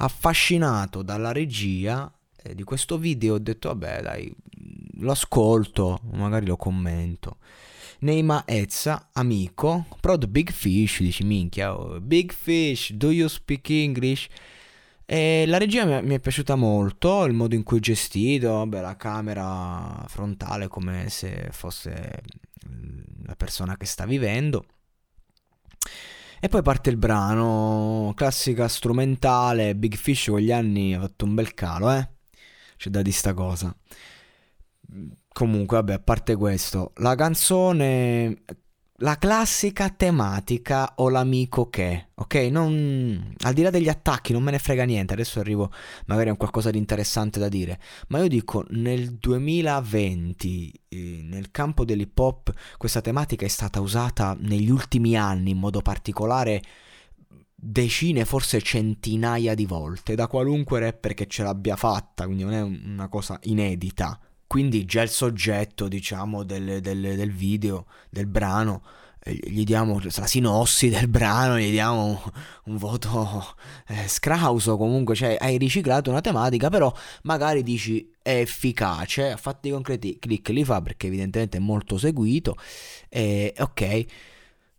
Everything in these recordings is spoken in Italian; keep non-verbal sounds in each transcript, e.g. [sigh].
affascinato dalla regia eh, di questo video ho detto vabbè dai lo ascolto magari lo commento Neima Ezza, amico, prod Big Fish, dici minchia, oh, Big Fish, do you speak English? E la regia mi è, piaciuta molto, il modo in cui è gestito, vabbè, la camera frontale come se fosse mm, la persona che sta vivendo. E poi parte il brano, classica strumentale, Big Fish con gli anni ha fatto un bel calo, eh? C'è da dire sta cosa. Comunque, vabbè, a parte questo, la canzone, la classica tematica o l'amico che, ok? Non, al di là degli attacchi, non me ne frega niente. Adesso arrivo magari a qualcosa di interessante da dire. Ma io dico, nel 2020, eh, nel campo dell'hip hop, questa tematica è stata usata negli ultimi anni in modo particolare decine, forse centinaia di volte da qualunque rapper che ce l'abbia fatta, quindi non è una cosa inedita. Quindi già il soggetto, diciamo, del, del, del video, del brano, eh, gli diamo la sinossi del brano, gli diamo un, un voto eh, scrauso comunque, cioè hai riciclato una tematica, però magari dici è efficace, a fatti concreti click li fa perché evidentemente è molto seguito, e ok,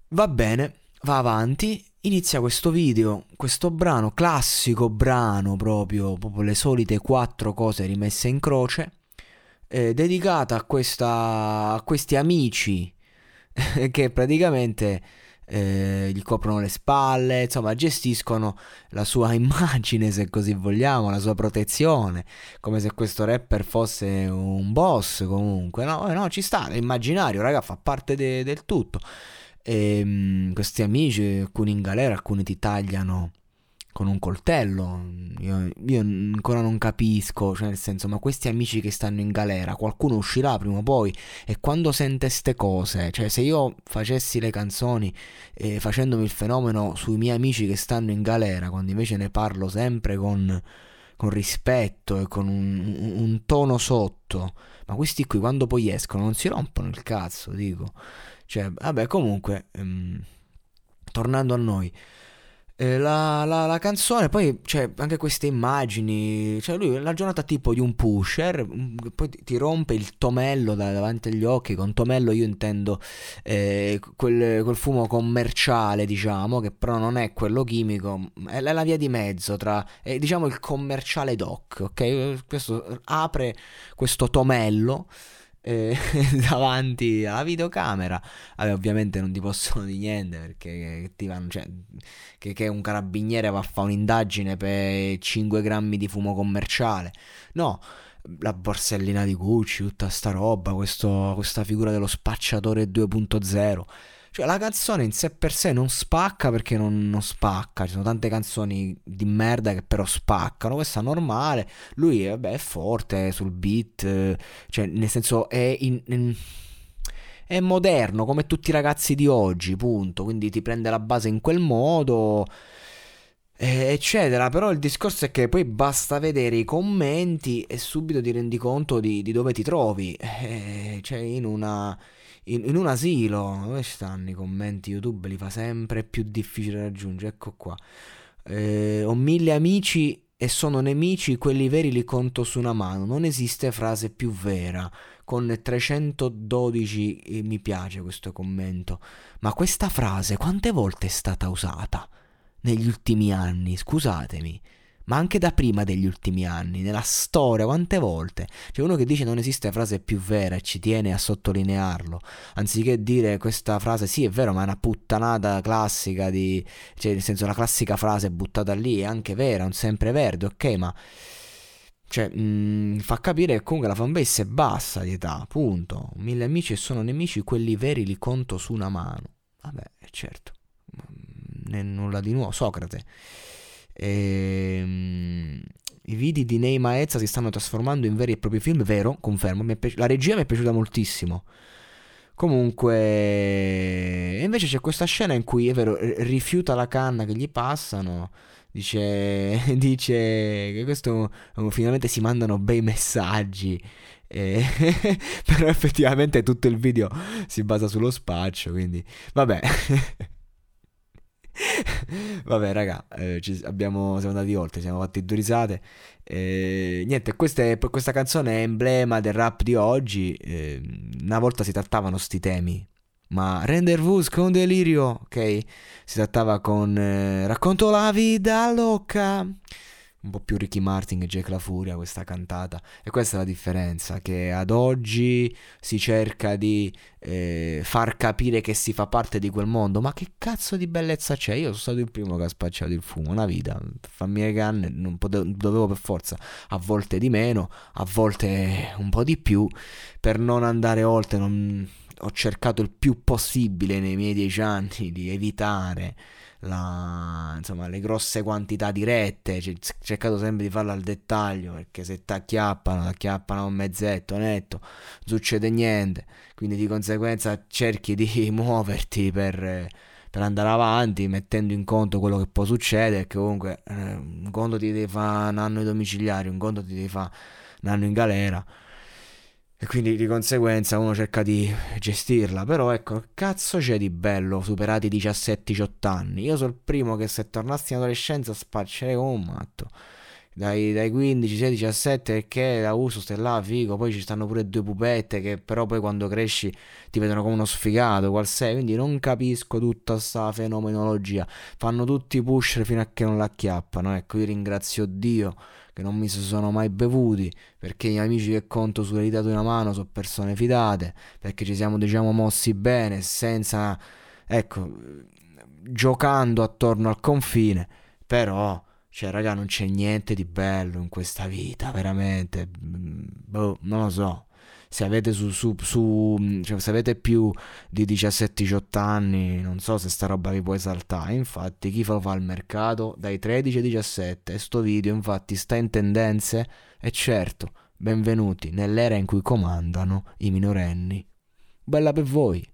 va bene, va avanti, inizia questo video, questo brano, classico brano proprio, proprio le solite quattro cose rimesse in croce, eh, dedicata a, questa, a questi amici [laughs] che praticamente eh, gli coprono le spalle, insomma gestiscono la sua [laughs] immagine se così vogliamo, la sua protezione, come se questo rapper fosse un boss comunque, no, eh, no ci sta, è immaginario, raga, fa parte de- del tutto. E, mh, questi amici, alcuni in galera, alcuni ti tagliano con un coltello. Io, io, ancora non capisco, cioè nel senso, ma questi amici che stanno in galera, qualcuno uscirà prima o poi e quando sente ste cose, cioè se io facessi le canzoni eh, facendomi il fenomeno sui miei amici che stanno in galera, quando invece ne parlo sempre con, con rispetto e con un, un, tono sotto, ma questi qui quando poi escono non si rompono il cazzo, dico. Cioè, vabbè, comunque, ehm, tornando a noi. Eh, la, la, la, canzone, poi c'è anche queste immagini, cioè lui la giornata tipo di un pusher, poi ti, rompe il tomello da, davanti agli occhi, con tomello io intendo eh, quel, quel, fumo commerciale, diciamo, che però non è quello chimico, è la via di mezzo tra, è, diciamo, il commerciale doc, ok? Questo apre questo tomello eh, [laughs] davanti alla videocamera. Vabbè, ovviamente non ti possono di niente perché ti vanno, cioè, che, che, un carabiniere va a fare un'indagine per 5 grammi di fumo commerciale. No, la borsellina di Gucci, tutta sta roba, questo, questa figura dello spacciatore 2.0. Cioè, la canzone in sé per sé non spacca perché non, non, spacca. Ci sono tante canzoni di merda che però spaccano. Questa è normale. Lui, vabbè, è forte sul beat. Cioè, nel senso, è in, in è moderno come tutti i ragazzi di oggi, punto. Quindi ti prende la base in quel modo, eccetera. Però il discorso è che poi basta vedere i commenti e subito ti rendi conto di, di dove ti trovi. Eh, cioè, in una in, in, un asilo, dove stanno i commenti? YouTube li fa sempre più difficile raggiungere. Ecco qua. Eh, ho mille amici e sono nemici, quelli veri li conto su una mano. Non esiste frase più vera. Con 312 eh, mi piace questo commento. Ma questa frase quante volte è stata usata negli ultimi anni? Scusatemi. Ma anche da prima degli ultimi anni, nella storia, quante volte? C'è uno che dice non esiste frase più vera e ci tiene a sottolinearlo, anziché dire questa frase, sì è vero, ma è una puttanata classica di, cioè nel senso la classica frase buttata lì è anche vera, è un sempreverde, ok, ma cioè, mh, mm, fa capire che comunque la fanbase è bassa di età, punto. Mille amici e sono nemici, quelli veri li conto su una mano. Vabbè, certo, né nulla di nuovo, Socrate. Ehm, I video di Neima e Ezza si stanno trasformando in veri e propri film, vero, confermo. Pi- la regia mi è piaciuta moltissimo. Comunque, invece c'è questa scena in cui, è vero, rifiuta la canna che gli passano. Dice, [laughs] dice che questo finalmente si mandano bei messaggi. E [laughs] però effettivamente tutto il video si basa sullo spaccio, quindi vabbè. [laughs] [laughs] Vabbè, raga, eh, abbiamo, siamo andati oltre, siamo fatti due risate. Eh, niente, questa, è, questa, canzone è emblema del rap di oggi. Eh, una volta si trattavano sti temi, ma Rendervous con delirio, ok? Si trattava con eh, Racconto la vita loca un po' più Ricky Martin e Jack La Furia questa cantata. E questa è la differenza che ad oggi si cerca di eh, far capire che si fa parte di quel mondo. Ma che cazzo di bellezza c'è? Io sono stato il primo che ha spacciato il fumo una vita. Fammi le canne non potevo, dovevo per forza a volte di meno a volte un po' di più per non andare oltre non... ho cercato il più possibile nei miei dieci anni di evitare la, insomma, le grosse quantità dirette, c- cercato sempre di farlo al dettaglio perché se ti acchiappano, ti acchiappano un mezzetto netto, non succede niente, quindi di conseguenza cerchi di [laughs] muoverti per, per andare avanti mettendo in conto quello che può succedere, che comunque eh, un conto ti devi fare un anno di domiciliari, un conto ti devi fare un anno in galera e quindi di conseguenza uno cerca di gestirla. Però ecco, cazzo c'è di bello superati i 17-18 anni? Io sono il primo che se tornassi in adolescenza spaccerei come un matto. Dai, dai 15, 16, 17 perché la uso, stai là, figo. Poi ci stanno pure due pupette che però poi quando cresci ti vedono come uno sfigato, qual. Quindi non capisco tutta questa fenomenologia. Fanno tutti push fino a che non l'acchiappano. Ecco, io ringrazio Dio che non mi sono mai bevuti, perché gli amici che conto sulle dita di una mano sono persone fidate, perché ci siamo diciamo mossi bene, senza, ecco, giocando attorno al confine, però, cioè raga non c'è niente di bello in questa vita, veramente, boh, non lo so se avete, su, su, su, cioè, se avete più di 17-18 anni, non so se sta roba vi può esaltare. Infatti, chi lo fa al mercato dai 13 ai 17. E sto video, infatti, sta in tendenze. E certo, benvenuti nell'era in cui comandano i minorenni. Bella per voi.